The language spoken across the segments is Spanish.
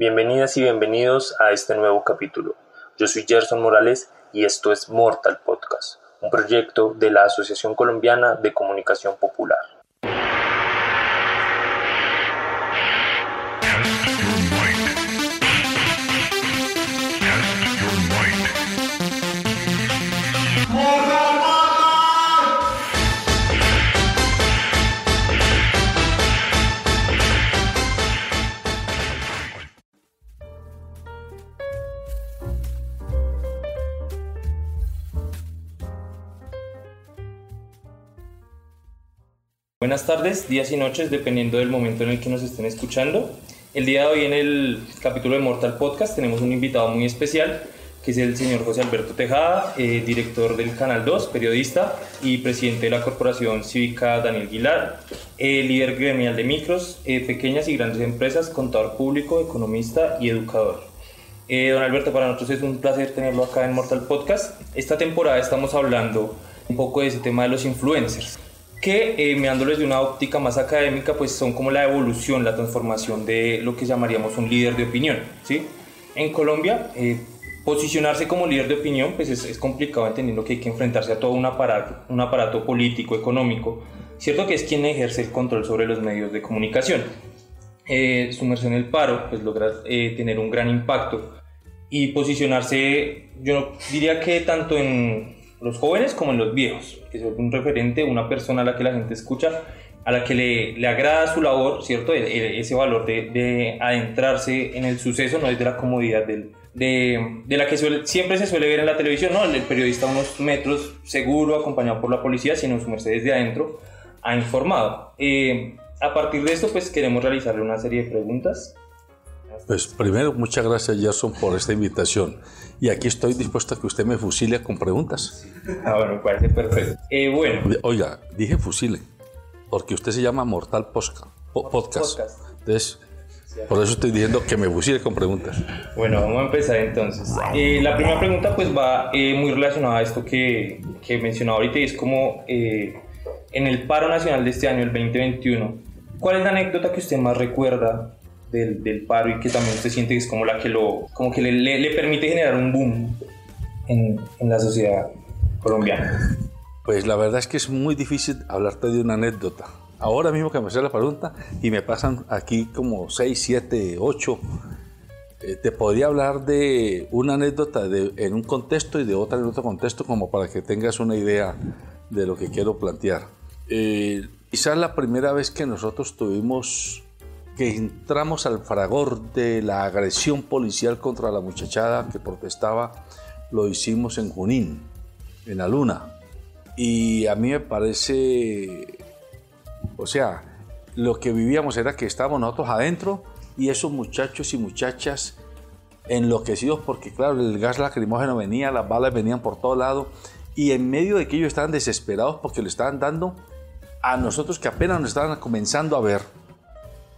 Bienvenidas y bienvenidos a este nuevo capítulo. Yo soy Gerson Morales y esto es Mortal Podcast, un proyecto de la Asociación Colombiana de Comunicación Popular. Buenas tardes, días y noches, dependiendo del momento en el que nos estén escuchando. El día de hoy en el capítulo de Mortal Podcast tenemos un invitado muy especial, que es el señor José Alberto Tejada, eh, director del Canal 2, periodista y presidente de la Corporación Cívica Daniel Guilar, eh, líder gremial de micros, eh, pequeñas y grandes empresas, contador público, economista y educador. don Alberto, para nosotros es un placer tenerlo acá en Mortal Podcast. Esta temporada estamos hablando un poco de ese tema de los influencers que eh, mirándoles de una óptica más académica, pues son como la evolución, la transformación de lo que llamaríamos un líder de opinión, ¿sí? En Colombia, eh, posicionarse como líder de opinión, pues es, complicado entendiendo que hay que enfrentarse a todo un aparato, un aparato político, económico, cierto que es quien ejerce el control sobre los medios de comunicación. Eh, sumerse en el paro, pues logra eh, tener un gran impacto y posicionarse, yo diría que tanto en los jóvenes como en los viejos, que es un referente, una persona a la que la gente escucha, a la que le, le agrada su labor, ¿cierto? E, e, ese valor de, de, adentrarse en el suceso, no es de la comodidad del, de, de, la que siempre se suele ver en la televisión, ¿no? El, periodista a unos metros seguro, acompañado por la policía, sino su merced desde adentro, ha informado. Eh, a partir de esto, pues queremos realizarle una serie de preguntas pues primero, muchas gracias Gerson por esta invitación. Y aquí estoy dispuesto a que usted me fusile con preguntas. Ah, bueno, me parece perfecto. Eh, bueno. Oiga, dije fusile, porque usted se llama Mortal Podcast. Entonces, por eso estoy diciendo que me fusile con preguntas. Bueno, vamos a empezar entonces. Eh, la primera pregunta pues va eh, muy relacionada a esto que, que mencionaba ahorita y es como en el paro nacional de este año, el 2021, ¿cuál es la anécdota que usted más recuerda del, del, paro y que también se siente que es como la que lo como que le, le, permite generar un boom en, en, la sociedad colombiana? Pues la verdad es que es muy difícil hablarte de una anécdota. Ahora mismo que me hace la pregunta y me pasan aquí como 6, 7, 8, te podría hablar de una anécdota de, en un contexto y de otra en otro contexto como para que tengas una idea de lo que quiero plantear. Eh, quizás la primera vez que nosotros tuvimos que entramos al fragor de la agresión policial contra la muchachada que protestaba, lo hicimos en Junín, en la Luna. Y a mí me parece, o sea, lo que vivíamos era que estábamos nosotros adentro y esos muchachos y muchachas enloquecidos porque claro, el gas lacrimógeno venía, las balas venían por todo lado y en medio de que ellos estaban desesperados porque le estaban dando a nosotros que apenas nos estaban comenzando a ver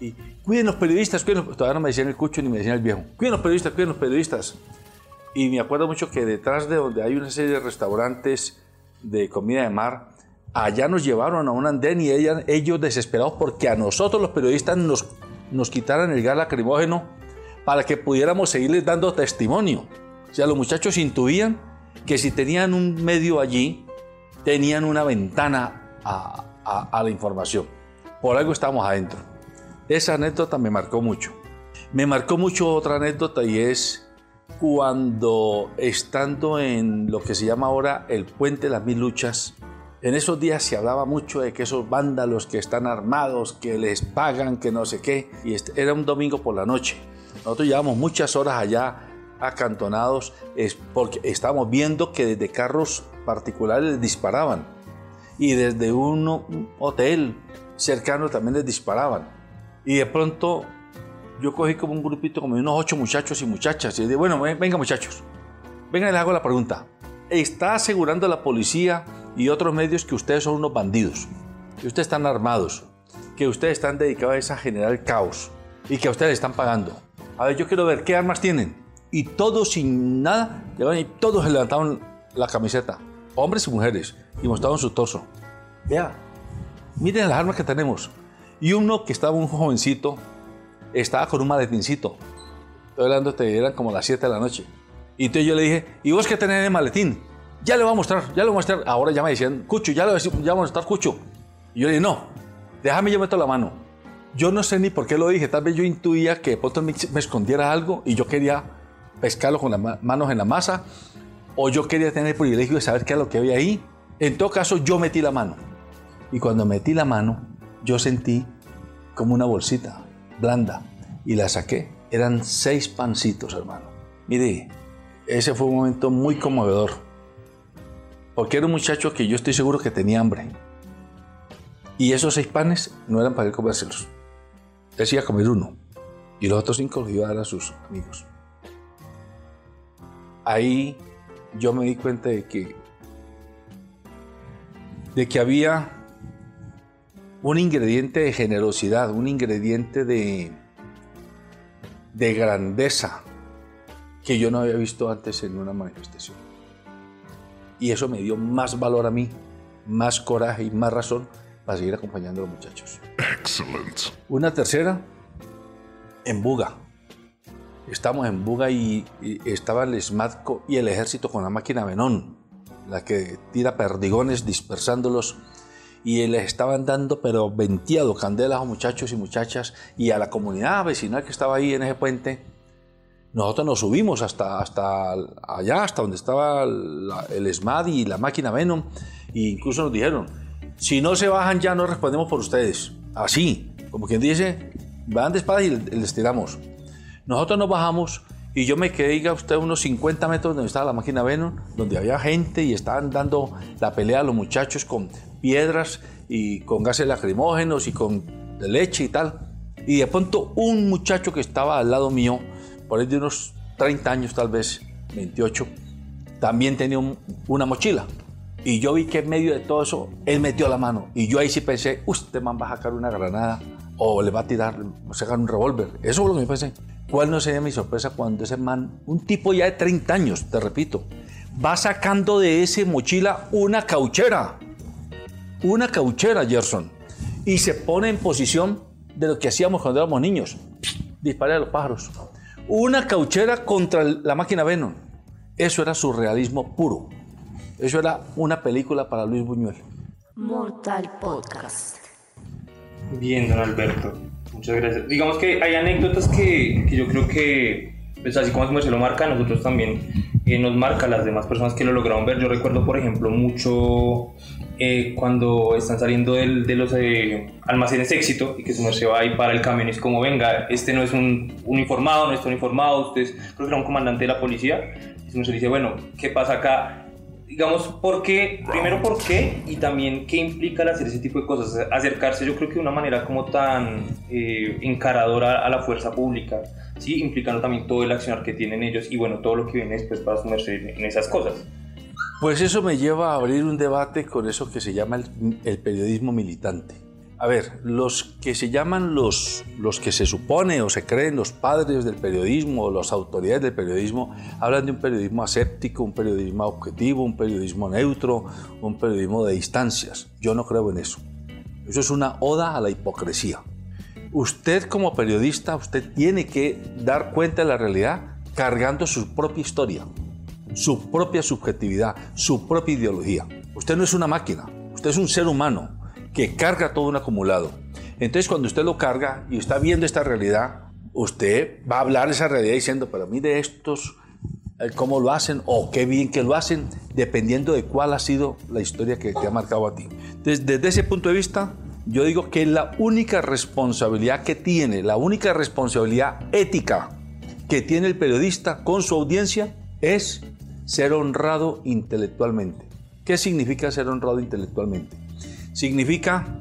y cuiden los periodistas, cuiden los... todavía no me decían el cucho ni me decían el viejo, cuiden los periodistas, cuiden los periodistas. Y me acuerdo mucho que detrás de donde hay una serie de restaurantes de comida de mar, allá nos llevaron a un andén y ellos desesperados porque a nosotros los periodistas nos, nos quitaran el gas lacrimógeno para que pudiéramos seguirles dando testimonio. O sea, los muchachos intuían que si tenían un medio allí, tenían una ventana a, a la información. Por algo estamos adentro. Esa anécdota me marcó mucho. Me marcó mucho otra anécdota y es cuando estando en lo que se llama ahora el puente de las mil luchas, en esos días se hablaba mucho de que esos vándalos que están armados, que les pagan, que no sé qué, y este, era un domingo por la noche. Nosotros llevamos muchas horas allá acantonados porque estábamos viendo que desde carros particulares les disparaban y desde un hotel cercano también les disparaban. Y de pronto yo cogí como un grupito, como unos ocho muchachos y muchachas. Y dije, bueno, venga muchachos, venga les hago la pregunta. ¿Está asegurando la policía y otros medios que ustedes son unos bandidos? Que ustedes están armados, que ustedes están dedicados a generar caos y que a ustedes están pagando. A ver, yo quiero ver qué armas tienen. Y todos sin nada, y todos se levantaron la camiseta, hombres y mujeres, y mostraban su torso. Vea, miren las armas que tenemos. Y uno que estaba un jovencito, estaba con un maletincito. Estoy hablando, te eran como las 7 de la noche. Y entonces yo le dije, ¿y vos qué tenés en el maletín? Ya le voy a mostrar, ya le voy a mostrar. Ahora ya me decían, Cucho, ya le voy a, mostrar, Cucho. Y yo le dije, no, déjame yo meto la mano. Yo no sé ni por qué lo dije, tal vez yo intuía que de pronto me, me escondiera algo y yo quería pescarlo con las manos en la masa, o yo quería tener el privilegio de saber qué era lo que había ahí. En todo caso, yo metí la mano. Y cuando metí la mano, yo sentí como una bolsita blanda y la saqué. Eran seis pancitos, hermano. Mire, ese fue un momento muy conmovedor. Porque era un muchacho que yo estoy seguro que tenía hambre. Y esos seis panes no eran para él comérselos. Decía comer uno. Y los otros cinco los iba a dar a sus amigos. Ahí yo me di cuenta de que, de que había un ingrediente de generosidad, un ingrediente de, de grandeza que yo no había visto antes en una manifestación. Y eso me dio más valor a mí, más coraje y más razón para seguir acompañando a los muchachos. Excelente. Una tercera, en Buga. Estamos en Buga y, estaba el SMATCO y el ejército con la máquina Venón, la que tira perdigones dispersándolos y les estaban dando, pero venteado candelas a muchachos y muchachas y a la comunidad vecinal que estaba ahí en ese puente. Nosotros nos subimos hasta, hasta allá, hasta donde estaba el SMAD y la máquina Venom, e incluso nos dijeron, si no se bajan ya no respondemos por ustedes. Así, como quien dice, van de y les tiramos. Nosotros nos bajamos y yo me quedé, diga usted, unos 50 metros donde estaba la máquina Venom, donde había gente y estaban dando la pelea a los muchachos con piedras y con gases lacrimógenos y con leche y tal. Y de pronto un muchacho que estaba al lado mío, por ahí de unos 30 años tal vez, 28, también tenía una mochila. Y yo vi que en medio de todo eso, él metió la mano. Y yo ahí sí pensé, usted man va a sacar una granada o le va a tirar, o sacar un revólver. Eso es lo que yo pensé. ¿Cuál no sería mi sorpresa cuando ese man, un tipo ya de 30 años, te repito, va sacando de ese mochila una cauchera? una cauchera, Gerson, y se pone en posición de lo que hacíamos cuando éramos niños, disparar a los pájaros. Una cauchera contra la máquina Venom. Eso era surrealismo puro. Eso era una película para Luis Buñuel. Mortal Podcast. Bien, don Alberto. Muchas gracias. Digamos que hay anécdotas que, que yo creo que, pues así como se lo marca, nosotros también eh, nos marca las demás personas que lo lograron ver. Yo recuerdo, por ejemplo, mucho eh, cuando están saliendo del, de los eh, almacenes éxito y que su merced va ahí para el camión y es como, venga, este no es un uniformado, no está uniformado, usted creo que era un comandante de la policía, y su merced dice, bueno, ¿qué pasa acá? Digamos, ¿por qué? Primero, ¿por qué? Y también, ¿qué implica el hacer ese tipo de cosas? Acercarse, yo creo que de una manera como tan eh, encaradora a la fuerza pública, ¿sí? Implicando también todo el accionar que tienen ellos y, bueno, todo lo que viene después para su merced en esas cosas. Pues eso me lleva a abrir un debate con eso que se llama el, periodismo militante. A ver, los que se llaman los, los que se supone o se creen los padres del periodismo o las autoridades del periodismo, hablan de un periodismo aséptico, un periodismo objetivo, un periodismo neutro, un periodismo de distancias. Yo no creo en eso. Eso es una oda a la hipocresía. Usted como periodista, usted tiene que dar cuenta de la realidad cargando su propia historia su propia subjetividad, su propia ideología. Usted no es una máquina, usted es un ser humano que carga todo un acumulado. Entonces cuando usted lo carga y está viendo esta realidad, usted va a hablar de esa realidad diciendo, pero mire estos, eh, cómo lo hacen o qué bien que lo hacen, dependiendo de cuál ha sido la historia que te ha marcado a ti. Entonces desde ese punto de vista, yo digo que la única responsabilidad que tiene, la única responsabilidad ética que tiene el periodista con su audiencia es ser honrado intelectualmente. ¿Qué significa ser honrado intelectualmente? Significa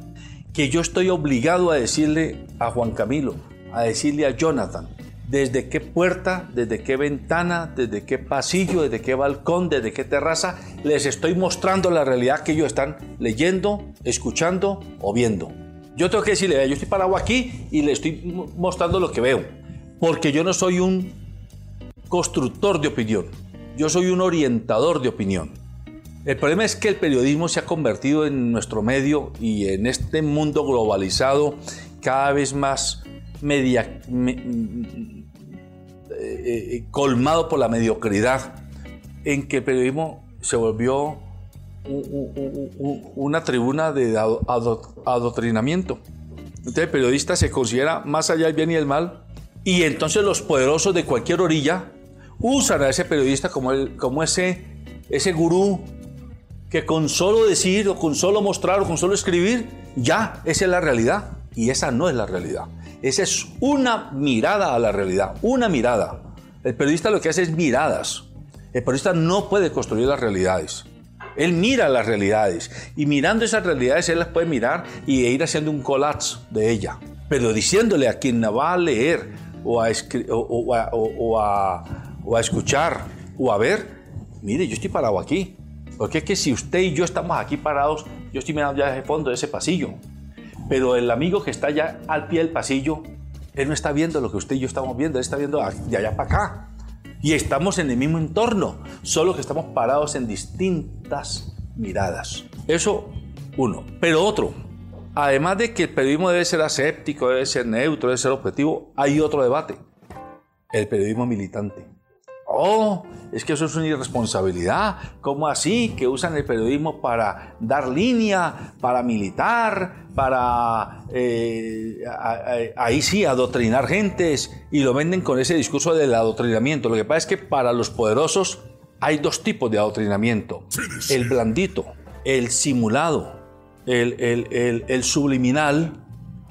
que yo estoy obligado a decirle a Juan Camilo, a decirle a Jonathan, desde qué puerta, desde qué ventana, desde qué pasillo, desde qué balcón, desde qué terraza, les estoy mostrando la realidad que ellos están leyendo, escuchando o viendo. Yo tengo que decirle, yo estoy parado aquí y le estoy mostrando lo que veo, porque yo no soy un constructor de opinión, yo soy un orientador de opinión. El problema es que el periodismo se ha convertido en nuestro medio y en este mundo globalizado cada vez más media, eh, eh, colmado por la mediocridad, en que el periodismo se volvió una tribuna de adoctrinamiento. Entonces el periodista se considera más allá del bien y el mal y entonces los poderosos de cualquier orilla usan a ese periodista como, el, como ese, ese gurú que con solo decir o con solo mostrar o con solo escribir, ya, esa es la realidad. Y esa no es la realidad. Esa es una mirada a la realidad, una mirada. El periodista lo que hace es miradas. El periodista no puede construir las realidades. Él mira las realidades y mirando esas realidades él las puede mirar y ir haciendo un collage de ella. Pero diciéndole a quien la va a leer o a, o, a, escuchar o a ver, mire, yo estoy parado aquí. Porque es que si usted y yo estamos aquí parados, yo estoy mirando ya desde el fondo de ese pasillo. Pero el amigo que está ya al pie del pasillo, él no está viendo lo que usted y yo estamos viendo, él está viendo de allá para acá. Y estamos en el mismo entorno, solo que estamos parados en distintas miradas. Eso, uno. Pero otro, además de que el periodismo debe ser aséptico, debe ser neutro, debe ser objetivo, hay otro debate. El periodismo militante. Oh, es que eso es una irresponsabilidad. ¿Cómo así? Que usan el periodismo para dar línea, para militar, para eh, ahí sí adoctrinar gentes y lo venden con ese discurso del adoctrinamiento. Lo que pasa es que para los poderosos hay dos tipos de adoctrinamiento. El blandito, el simulado, el, el, el subliminal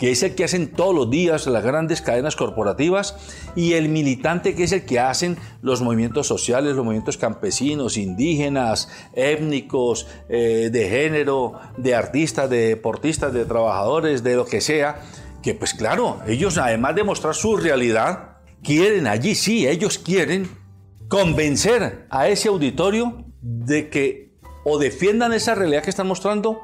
que es el que hacen todos los días las grandes cadenas corporativas, y el militante, que es el que hacen los movimientos sociales, los movimientos campesinos, indígenas, étnicos, eh, de género, de artistas, de deportistas, de trabajadores, de lo que sea, que pues claro, ellos además de mostrar su realidad, quieren allí sí, ellos quieren convencer a ese auditorio de que o defiendan esa realidad que están mostrando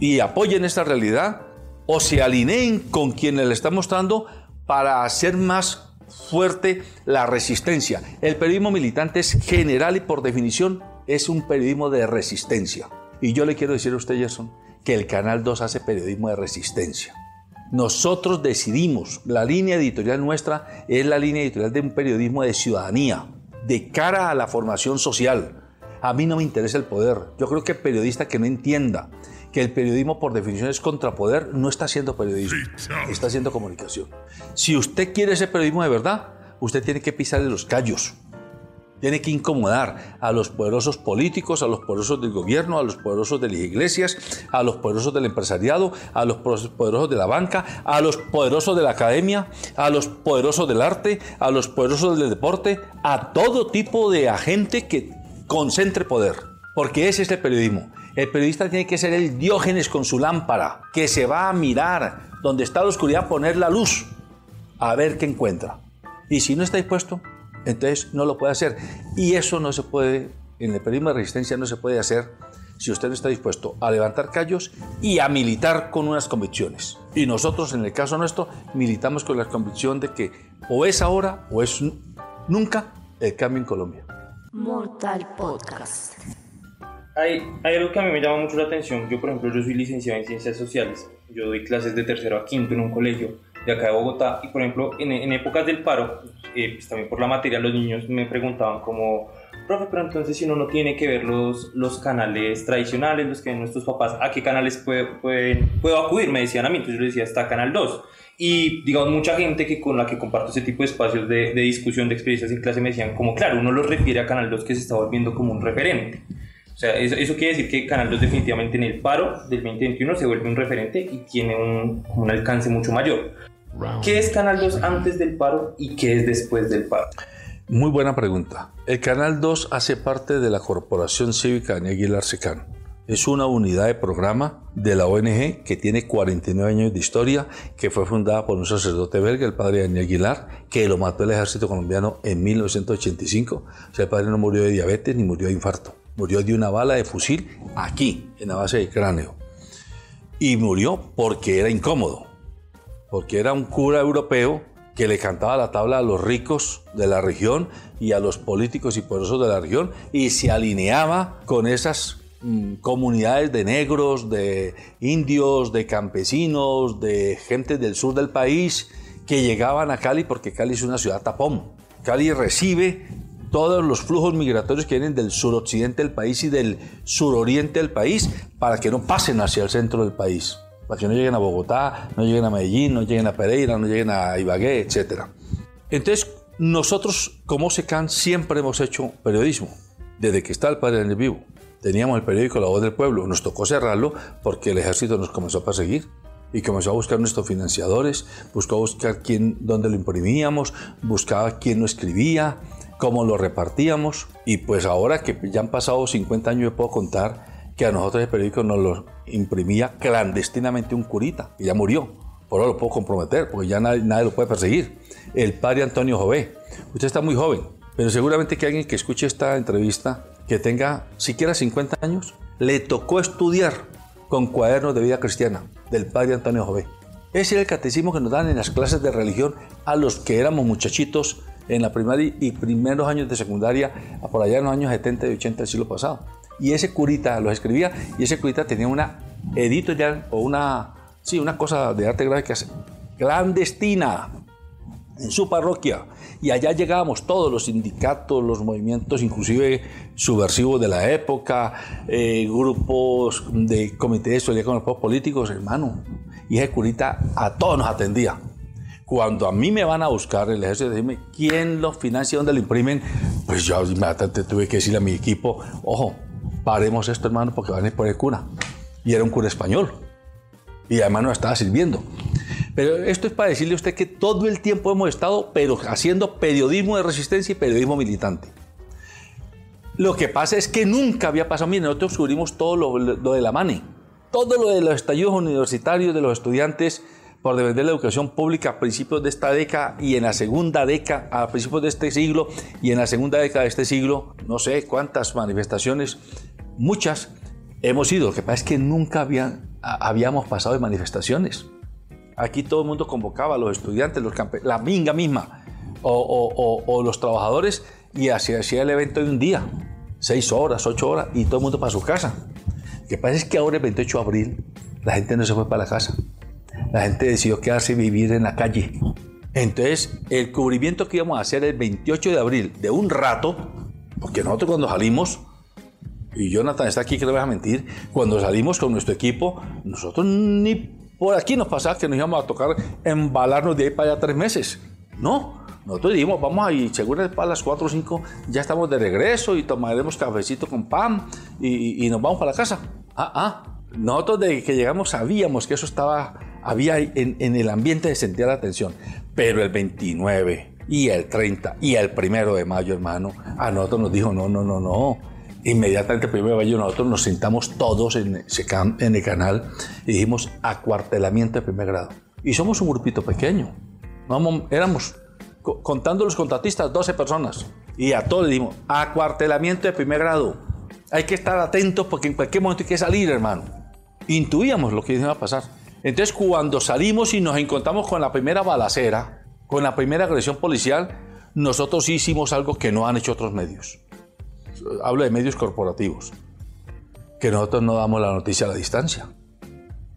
y apoyen esa realidad, o se alineen con quienes le están mostrando para hacer más fuerte la resistencia. El periodismo militante es general y por definición es un periodismo de resistencia. Y yo le quiero decir a usted, Gerson, que el Canal 2 hace periodismo de resistencia. Nosotros decidimos, la línea editorial nuestra es la línea editorial de un periodismo de ciudadanía, de cara a la formación social. A mí no me interesa el poder. Yo creo que el periodista que no entienda que el periodismo por definición es contrapoder, no está haciendo periodismo, está haciendo comunicación. Si usted quiere ese periodismo de verdad, usted tiene que pisarle los callos. Tiene que incomodar a los poderosos políticos, a los poderosos del gobierno, a los poderosos de las iglesias, a los poderosos del empresariado, a los poderosos de la banca, a los poderosos de la academia, a los poderosos del arte, a los poderosos del deporte, a todo tipo de agente que concentre poder. Porque ese es el periodismo. El periodista tiene que ser el diógenes con su lámpara, que se va a mirar donde está la oscuridad, poner la luz, a ver qué encuentra. Y si no está dispuesto, entonces no lo puede hacer. Y eso no se puede, en el periodismo de resistencia no se puede hacer si usted no está dispuesto a levantar callos y a militar con unas convicciones. Y nosotros, en el caso nuestro, militamos con la convicción de que o es ahora o es nunca el cambio en Colombia. Mortal Podcast. Hay, hay, algo que a mí me llama mucho la atención. Yo, por ejemplo, yo soy licenciado en Ciencias Sociales. Yo doy clases de tercero a quinto en un colegio de acá de Bogotá. Y, por ejemplo, en, épocas del paro, eh, pues también por la materia, los niños me preguntaban como, profe, pero entonces si uno no tiene que ver los, los canales tradicionales, los que ven nuestros papás, ¿a qué canales puede, puedo acudir? Me decían a mí. Entonces yo les decía, está Canal 2. Y digamos, mucha gente que con la que comparto ese tipo de espacios de, de discusión, de experiencias en clase, me decían como, claro, uno los refiere a Canal 2 que se está volviendo como un referente. O sea, eso, quiere decir que Canal 2 definitivamente en el paro del 2021 se vuelve un referente y tiene un, un alcance mucho mayor. ¿Qué es Canal 2 antes del paro y qué es después del paro? Muy buena pregunta. El Canal 2 hace parte de la Corporación Cívica de Aguilar Secán. Es una unidad de programa de la ONG que tiene 49 años de historia, que fue fundada por un sacerdote belga, el padre Daniel Aguilar, que lo mató el ejército colombiano en 1985. O sea, el padre no murió de diabetes ni murió de infarto murió de una bala de fusil aquí, en la base del cráneo. Y murió porque era incómodo, porque era un cura europeo que le cantaba la tabla a los ricos de la región y a los políticos y poderosos de la región y se alineaba con esas mm, comunidades de negros, de indios, de campesinos, de gente del sur del país que llegaban a Cali porque Cali es una ciudad tapón. Cali recibe todos los flujos migratorios que vienen del suroccidente del país y del suroriente del país para que no pasen hacia el centro del país, para que no lleguen a Bogotá, no lleguen a Medellín, no lleguen a Pereira, no lleguen a Ibagué, etc. Entonces, nosotros como SECAN siempre hemos hecho periodismo, desde que está el padre en el vivo. Teníamos el periódico La Voz del Pueblo, nos tocó cerrarlo porque el ejército nos comenzó a perseguir y comenzó a buscar nuestros financiadores, buscó buscar quién, dónde lo imprimíamos, buscaba quién lo escribía, cómo lo repartíamos. Y pues ahora que ya han pasado 50 años, puedo contar que a nosotros el periódico nos lo imprimía clandestinamente un curita, que ya murió. Por ahora lo puedo comprometer, porque ya nadie, nadie lo puede perseguir. El padre Antonio Jové. Usted está muy joven, pero seguramente que alguien que escuche esta entrevista, que tenga siquiera 50 años, le tocó estudiar con cuadernos de vida cristiana del padre Antonio Jové. Ese era el catecismo que nos dan en las clases de religión a los que éramos muchachitos en la primaria y primeros años de secundaria, por allá en los años 70 y 80 del siglo pasado. Y ese curita los escribía y ese curita tenía una editorial o una, sí, una cosa de arte gráfica clandestina en su parroquia. Y allá llegábamos todos los sindicatos, los movimientos, inclusive subversivos de la época, eh, grupos de comités con los políticos, hermano. Y ese curita a todos nos atendía. Cuando a mí me van a buscar el ejército, dime quién lo financia, dónde lo imprimen, pues yo inmediatamente tuve que decirle a mi equipo, ojo, paremos esto, hermano, porque van a ir por el cura. Y era un cura español. Y además no estaba sirviendo. Pero esto es para decirle a usted que todo el tiempo hemos estado pero haciendo periodismo de resistencia y periodismo militante. Lo que pasa es que nunca había pasado. Miren, nosotros descubrimos todo lo, lo de la MANE, todo lo de los estallidos universitarios de los estudiantes por defender la educación pública a principios de esta década y en la segunda década, a principios de este siglo y en la segunda década de este siglo, no sé cuántas manifestaciones, muchas hemos ido. Lo que pasa es que nunca habíamos pasado de manifestaciones. Aquí todo el mundo convocaba a los estudiantes, los la minga misma, o, los trabajadores, y hacía el evento de un día, seis horas, ocho horas, y todo el mundo para su casa. Lo que pasa es que ahora, el 28 de abril, la gente no se fue para la casa la gente decidió quedarse y vivir en la calle. Entonces, el cubrimiento que íbamos a hacer el 28 de abril, de un rato, porque nosotros cuando salimos, y Jonathan está aquí que no me va a mentir, cuando salimos con nuestro equipo, nosotros ni por aquí nos pasaba que nos íbamos a tocar embalarnos de ahí para allá tres meses. No, nosotros dijimos, vamos a ir, seguro para las 4 o 5 ya estamos de regreso y tomaremos cafecito con pan y, y nos vamos para la casa. Ah, ah, nosotros desde que llegamos sabíamos que eso estaba, había en, el ambiente de sentir la tensión, pero el 29 y el 30 y el primero de mayo, hermano, a nosotros nos dijo, no, no, no, no. Inmediatamente el de mayo nosotros nos sentamos todos en, en el canal y dijimos acuartelamiento de primer grado. Y somos un grupito pequeño. éramos, contando los contratistas, 12 personas. Y a todos le dijimos, acuartelamiento de primer grado. Hay que estar atentos porque en cualquier momento hay que salir, hermano intuíamos lo que iba a pasar. Entonces, cuando salimos y nos encontramos con la primera balacera, con la primera agresión policial, nosotros hicimos algo que no han hecho otros medios. Hablo de medios corporativos. Que nosotros no damos la noticia a la distancia.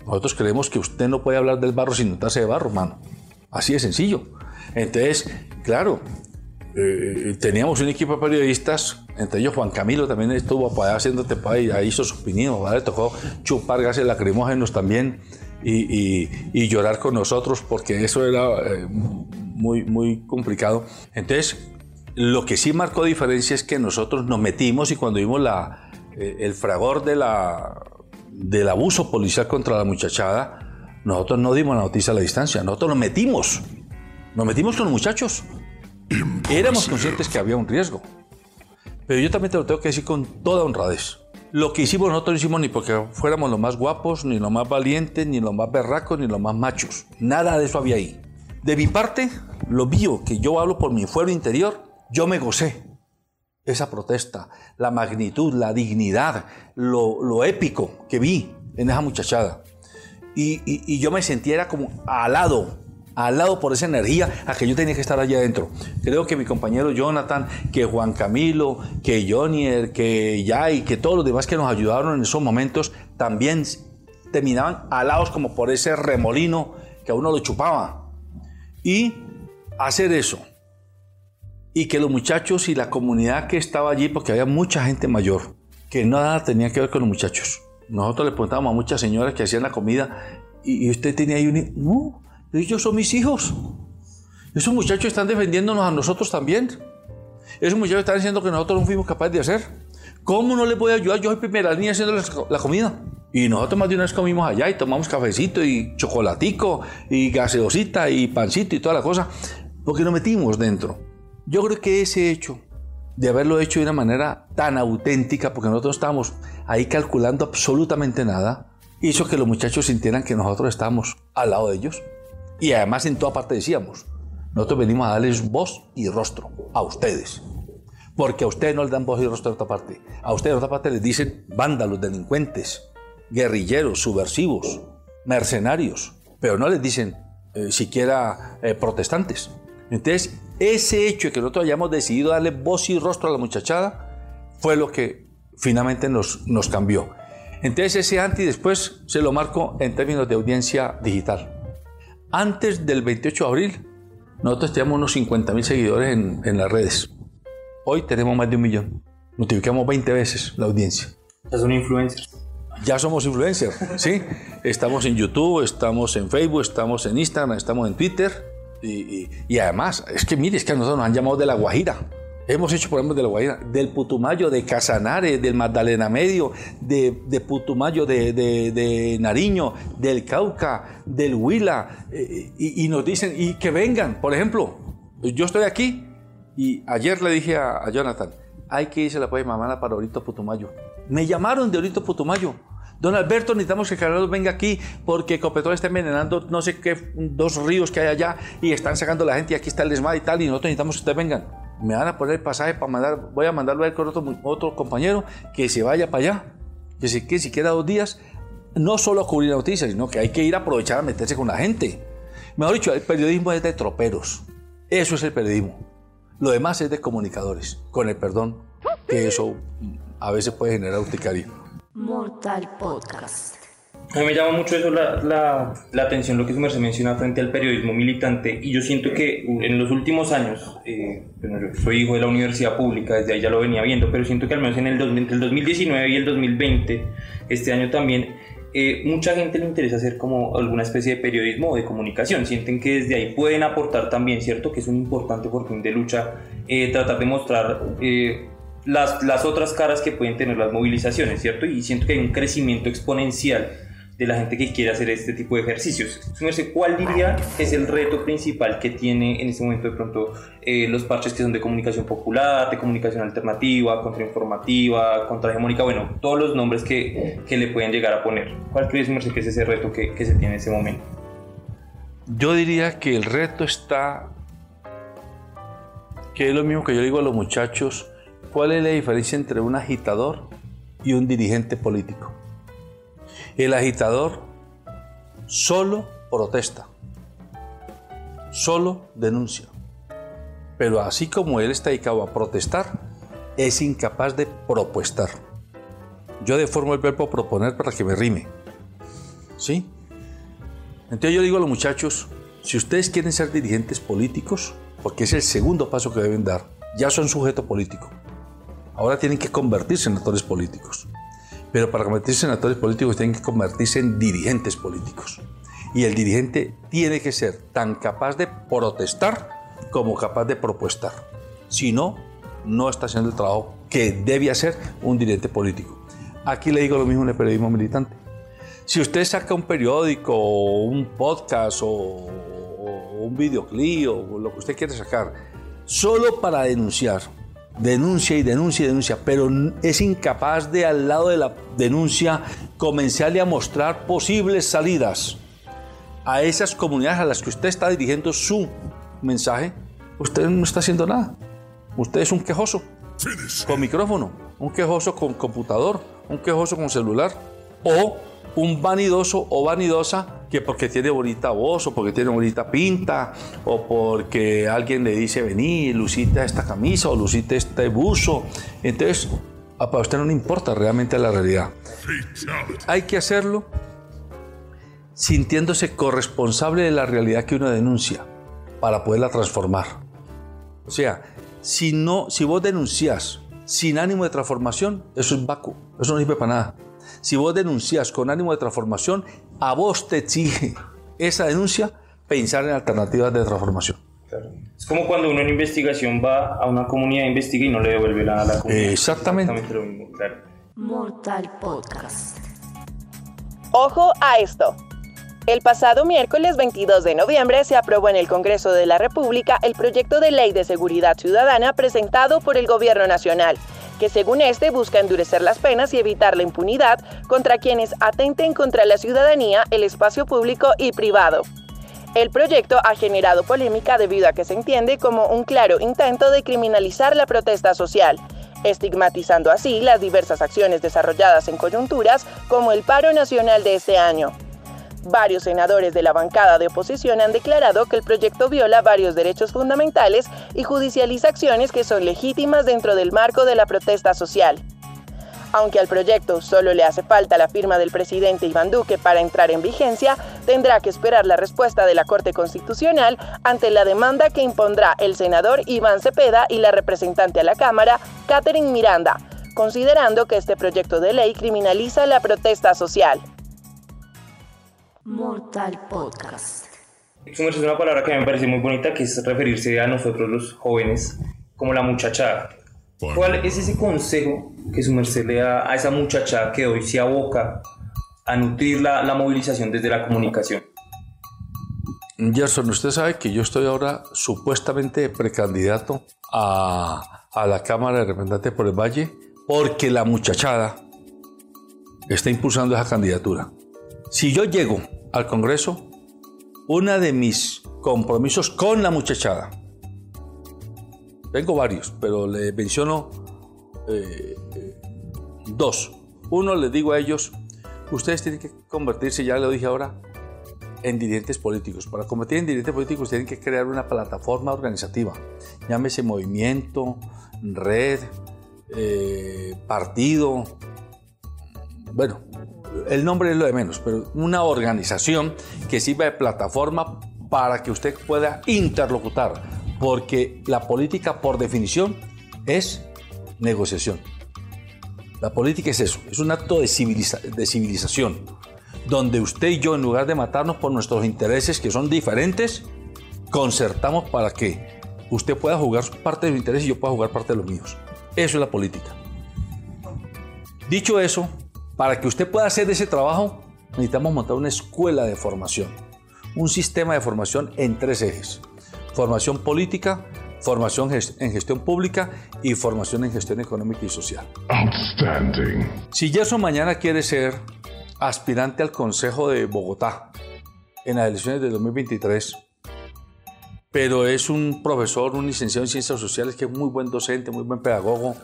Nosotros creemos que usted no puede hablar del barro sin notarse de barro, hermano. Así de sencillo. Entonces, claro, eh, teníamos un equipo de periodistas, entre ellos Juan Camilo también estuvo para haciendo este país, ahí hizo su opinión, le tocó chupar gases lacrimógenos también y, llorar con nosotros porque eso era eh, muy, muy complicado. Entonces, lo que sí marcó diferencia es que nosotros nos metimos y cuando vimos la, eh, el fragor de la, del abuso policial contra la muchachada, nosotros no dimos la noticia a la distancia, nosotros nos metimos, nos metimos con los muchachos Éramos conscientes que había un riesgo. Pero yo también te lo tengo que decir con toda honradez. Lo que hicimos nosotros no hicimos ni porque fuéramos los más guapos, ni los más valientes, ni los más berracos, ni los más machos. Nada de eso había ahí. De mi parte, lo mío, que yo hablo por mi fuero interior, yo me gocé esa protesta, la magnitud, la dignidad, lo, épico que vi en esa muchachada. Y, y yo me sentía como alado al lado por esa energía a que yo tenía que estar allá adentro. Creo que mi compañero Jonathan, que Juan Camilo, que Jonier, que Yay, que todos los demás que nos ayudaron en esos momentos también terminaban alados como por ese remolino que a uno lo chupaba. Y hacer eso y que los muchachos y la comunidad que estaba allí, porque había mucha gente mayor, que nada tenía que ver con los muchachos. Nosotros le preguntábamos a muchas señoras que hacían la comida y, usted tenía ahí un... No, ellos son mis hijos. Esos muchachos están defendiéndonos a nosotros también. Esos muchachos están diciendo que nosotros no fuimos capaces de hacer. ¿Cómo no les voy a ayudar? Yo soy primera línea haciendo la comida. Y nosotros más de una vez comimos allá y tomamos cafecito y chocolatico y gaseosita y pancito y toda la cosa, porque nos metimos dentro. Yo creo que ese hecho de haberlo hecho de una manera tan auténtica, porque nosotros estábamos ahí calculando absolutamente nada, hizo que los muchachos sintieran que nosotros estábamos al lado de ellos. Y además en toda parte decíamos, nosotros venimos a darles voz y rostro a ustedes. Porque a ustedes no les dan voz y rostro en otra parte. A ustedes en otra parte les dicen vándalos, delincuentes, guerrilleros, subversivos, mercenarios. Pero no les dicen eh, siquiera eh, protestantes. Entonces, ese hecho de que nosotros hayamos decidido darle voz y rostro a la muchachada fue lo que finalmente nos, nos cambió. Entonces, ese antes y después se lo marco en términos de audiencia digital. Antes del 28 de abril, nosotros teníamos unos 50 mil seguidores en, en, las redes. Hoy tenemos más de un millón. Multiplicamos 20 veces la audiencia. Ya son influencers. Ya somos influencers, ¿sí? Estamos en YouTube, estamos en Facebook, estamos en Instagram, estamos en Twitter. Y, y, además, es que mire, es que a nosotros nos han llamado de La Guajira. Hemos hecho programas de La Guajira, del Putumayo, de Casanare, del Magdalena Medio, de, de Putumayo, de, de, de, Nariño, del Cauca, del Huila. Eh, y, y, nos dicen, y que vengan. Por ejemplo, yo estoy aquí y ayer le dije a, a Jonathan, hay que irse a la Mamana para ahorita Putumayo. Me llamaron de ahorita Putumayo. Don Alberto, necesitamos que Carlos venga aquí porque Copetrol está envenenando no sé qué, dos ríos que hay allá y están sacando la gente y aquí está el desmadre y tal y nosotros necesitamos que ustedes vengan. Me van a poner el pasaje para mandar, voy a mandarlo a ver con otro, otro compañero que se vaya para allá, que se quede siquiera dos días, no solo a cubrir noticias, sino que hay que ir a aprovechar a meterse con la gente. Mejor dicho, el periodismo es de troperos. Eso es el periodismo. Lo demás es de comunicadores, con el perdón, que eso a veces puede generar urticaria. Mortal Podcast. A mí me llama mucho eso la, la, la, atención lo que su merced menciona frente al periodismo militante y yo siento que en los últimos años, eh, bueno, yo soy hijo de la universidad pública, desde ahí ya lo venía viendo, pero siento que al menos en el, entre el 2019 y el 2020, este año también, eh, mucha gente le interesa hacer como alguna especie de periodismo o de comunicación, sienten que desde ahí pueden aportar también, ¿cierto? Que es un importante fin de lucha, eh, tratar de mostrar eh, las, las otras caras que pueden tener las movilizaciones, ¿cierto? Y siento que hay un crecimiento exponencial de la gente que quiere hacer este tipo de ejercicios. ¿Cuál diría es el reto principal que tiene en este momento de pronto eh, los parches que son de comunicación popular, de comunicación alternativa, contrainformativa, contrahegemónica, bueno, todos los nombres que, que, le pueden llegar a poner? ¿Cuál crees, Merce, que es ese reto que, que se tiene en ese momento? Yo diría que el reto está, que es lo mismo que yo digo a los muchachos, ¿Cuál es la diferencia entre un agitador y un dirigente político? El agitador solo protesta, solo denuncia. Pero así como él está dedicado a protestar, es incapaz de propuestar. Yo deformo el verbo proponer para que me rime. ¿Sí? Entonces yo digo a los muchachos, si ustedes quieren ser dirigentes políticos, porque es el segundo paso que deben dar, ya son sujeto político. Ahora tienen que convertirse en actores políticos. Pero para convertirse en actores políticos tienen que convertirse en dirigentes políticos. Y el dirigente tiene que ser tan capaz de protestar como capaz de propuestar. Si no, no está haciendo el trabajo que debe hacer un dirigente político. Aquí le digo lo mismo en el periodismo militante. Si usted saca un periódico un podcast o, o un videoclip o lo que usted quiere sacar, solo para denunciar, denuncia y denuncia y denuncia, pero es incapaz de al lado de la denuncia comenzarle a mostrar posibles salidas a esas comunidades a las que usted está dirigiendo su mensaje, usted no está haciendo nada. Usted es un quejoso con micrófono, un quejoso con computador, un quejoso con celular o un vanidoso o vanidosa que porque tiene bonita voz o porque tiene bonita pinta o porque alguien le dice vení, lucite esta camisa o lucite este buzo. Entonces, para usted no le importa realmente la realidad. Hay que hacerlo sintiéndose corresponsable de la realidad que uno denuncia para poderla transformar. O sea, Si, no, si vos denunciás sin ánimo de transformación, eso es vacuo, eso no sirve para nada. Si vos denunciás con ánimo de transformación, a vos te exige esa denuncia pensar en alternativas de transformación. Es como cuando uno en investigación va a una comunidad, investiga y no le devuelve nada a la comunidad. Exactamente. Exactamente lo mismo, claro. Mortal Podcast. Ojo a esto. El pasado miércoles 22 de noviembre se aprobó en el Congreso de la República el proyecto de ley de seguridad ciudadana presentado por el Gobierno Nacional, que según este busca endurecer las penas y evitar la impunidad contra quienes atenten contra la ciudadanía, el espacio público y privado. El proyecto ha generado polémica debido a que se entiende como un claro intento de criminalizar la protesta social, estigmatizando así las diversas acciones desarrolladas en coyunturas como el paro nacional de este año. Varios senadores de la bancada de oposición han declarado que el proyecto viola varios derechos fundamentales y judicializa acciones que son legítimas dentro del marco de la protesta social. Aunque al proyecto solo le hace falta la firma del presidente Iván Duque para entrar en vigencia, tendrá que esperar la respuesta de la Corte Constitucional ante la demanda que impondrá el senador Iván Cepeda y la representante a la Cámara, Catherine Miranda, considerando que este proyecto de ley criminaliza la protesta social. Mortal Podcast. Su merced es una palabra que me parece muy bonita, que es referirse a nosotros los jóvenes como la muchachada. ¿Cuál es ese consejo que su merced le da a esa muchachada que hoy se aboca a nutrir la, la movilización desde la comunicación? Gerson, usted sabe que yo estoy ahora supuestamente precandidato a, a la Cámara de Representantes por el Valle porque la muchachada está impulsando esa candidatura. Si yo llego al Congreso, una de mis compromisos con la muchachada, tengo varios, pero le menciono eh, eh, dos. Uno, les digo a ellos, ustedes tienen que convertirse, ya lo dije ahora, en dirigentes políticos. Para convertir en dirigentes políticos tienen que crear una plataforma organizativa. Llámese movimiento, red, eh, partido. Bueno, el nombre es lo de menos, pero una organización que sirva de plataforma para que usted pueda interlocutar. Porque la política, por definición, es negociación. La política es eso, es un acto de, civiliza- de civilización, donde usted y yo, en lugar de matarnos por nuestros intereses que son diferentes, concertamos para que usted pueda jugar parte de sus intereses y yo pueda jugar parte de los míos. Eso es la política. Dicho eso, para que usted pueda hacer ese trabajo, necesitamos montar una escuela de formación, un sistema de formación en tres ejes. Formación política, formación en gestión pública y formación en gestión económica y social. Outstanding. Si Gerson mañana quiere ser aspirante al Consejo de Bogotá en las elecciones de 2023, pero es un profesor, un licenciado en ciencias sociales que es muy buen docente, muy buen pedagogo,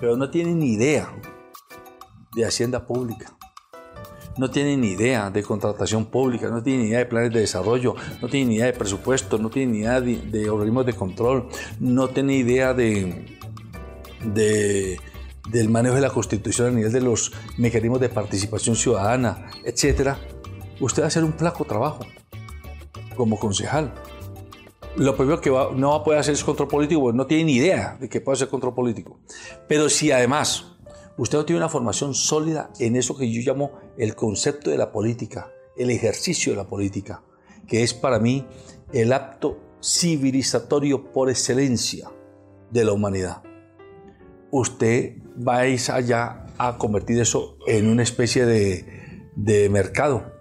pero no tiene ni idea de hacienda pública. No tiene ni idea de contratación pública, no tiene ni idea de planes de desarrollo, no tiene ni idea de presupuesto, no tiene ni idea de, de organismos de control, no tiene idea de, de- del manejo de la Constitución a nivel de los mecanismos de participación ciudadana, etcétera, usted va a hacer un flaco trabajo como concejal. Lo primero que no va a poder hacer es control político, no tiene ni idea de que puede hacer control político. Pero si además usted no tiene una formación sólida en eso que yo llamo el concepto de la política, el ejercicio de la política, que es para mí el acto civilizatorio por excelencia de la humanidad. Usted va a ir allá a convertir eso en una especie de, de mercado,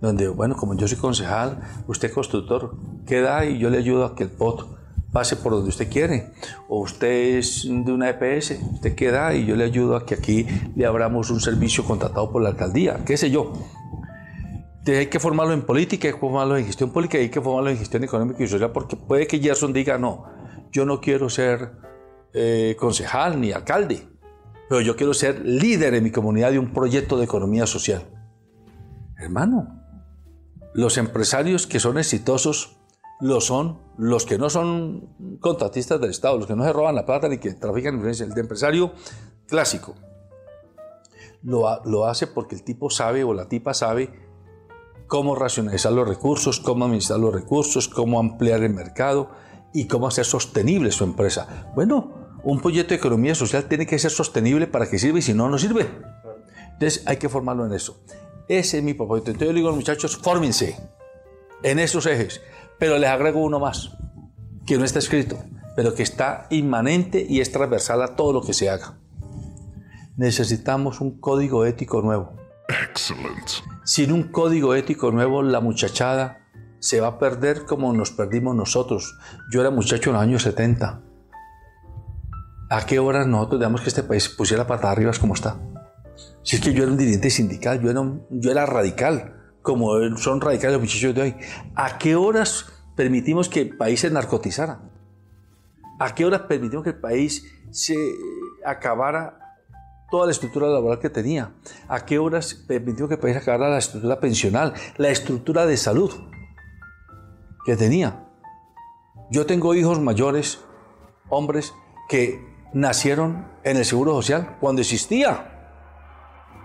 donde, bueno, como yo soy concejal, usted es constructor, queda y yo le ayudo a que el POT pase por donde usted quiere. O usted es de una EPS, usted queda y yo le ayudo a que aquí le abramos un servicio contratado por la alcaldía, qué sé yo. Entonces, hay que formarlo en política, hay que formarlo en gestión pública hay que formarlo en gestión económica y social, porque puede que Gerson diga, no, yo no quiero ser eh, concejal ni alcalde, pero yo quiero ser líder en mi comunidad de un proyecto de economía social. Hermano, los empresarios que son exitosos lo son los que no son contratistas del Estado, los que no se roban la plata ni que trafican influencia. El empresario clásico lo, lo hace porque el tipo sabe o la tipa sabe cómo racionalizar los recursos, cómo administrar los recursos, cómo ampliar el mercado y cómo hacer sostenible su empresa. Bueno, un proyecto de economía social tiene que ser sostenible para que sirva y si no, no sirve. Entonces hay que formarlo en eso. Ese es mi propósito. Entonces yo digo a los muchachos, fórmense en esos ejes. Pero les agrego uno más, que no está escrito, pero que está inmanente y es transversal a todo lo que se haga. Necesitamos un código ético nuevo. Sin un código ético nuevo, la muchachada se va a perder como nos perdimos nosotros. Yo era muchacho en los años 70. ¿A qué horas nosotros dejamos que este país pusiera patas arriba como está? Si es que yo era un dirigente sindical, yo era, yo era radical, como son radicales los muchachos de hoy. ¿A qué horas permitimos que el país se narcotizara? ¿A qué horas permitimos que el país se acabara toda la estructura laboral que tenía? ¿A qué horas permitió que el país acabara la estructura pensional, la estructura de salud que tenía? Yo tengo hijos mayores, hombres, que nacieron en el Seguro Social cuando existía.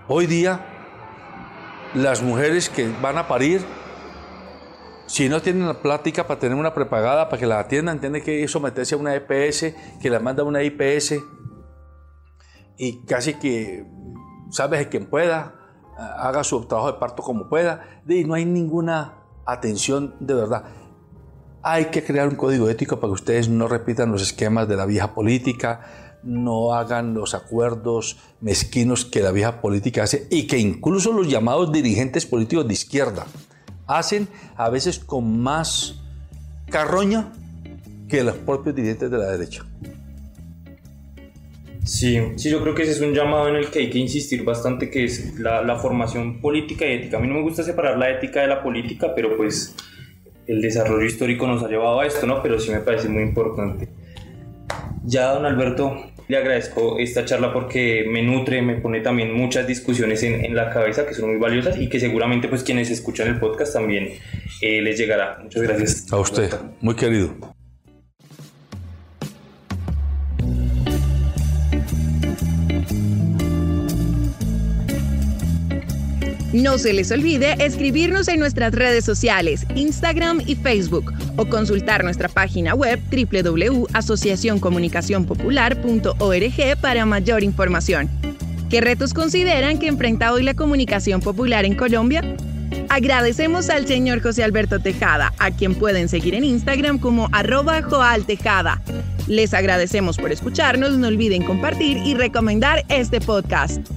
Hoy día, las mujeres que van a parir, si no tienen la plática para tener una prepagada, para que la atiendan, tienen que someterse a una EPS, que la manda una IPS, y casi que, sabes, quien pueda, haga su trabajo de parto como pueda, y no hay ninguna atención de verdad. Hay que crear un código ético para que ustedes no repitan los esquemas de la vieja política, no hagan los acuerdos mezquinos que la vieja política hace y que incluso los llamados dirigentes políticos de izquierda hacen a veces con más carroña que los propios dirigentes de la derecha. Sí, sí, yo creo que ese es un llamado en el que hay que insistir bastante, que es la, formación política y ética. A mí no me gusta separar la ética de la política, pero pues el desarrollo histórico nos ha llevado a esto, ¿no? Pero sí me parece muy importante. Ya, don Alberto, le agradezco esta charla porque me nutre, me pone también muchas discusiones en, la cabeza que son muy valiosas y que seguramente pues quienes escuchan el podcast también eh, les llegará. Muchas gracias. A usted, muy querido. No se les olvide escribirnos en nuestras redes sociales, Instagram y Facebook, o consultar nuestra página web www.asociacioncomunicacionpopular.org para mayor información. ¿Qué retos consideran que enfrenta hoy la comunicación popular en Colombia? Agradecemos al señor José Alberto Tejada, a quien pueden seguir en Instagram como arroba joaltejada. Les agradecemos por escucharnos, no olviden compartir y recomendar este podcast.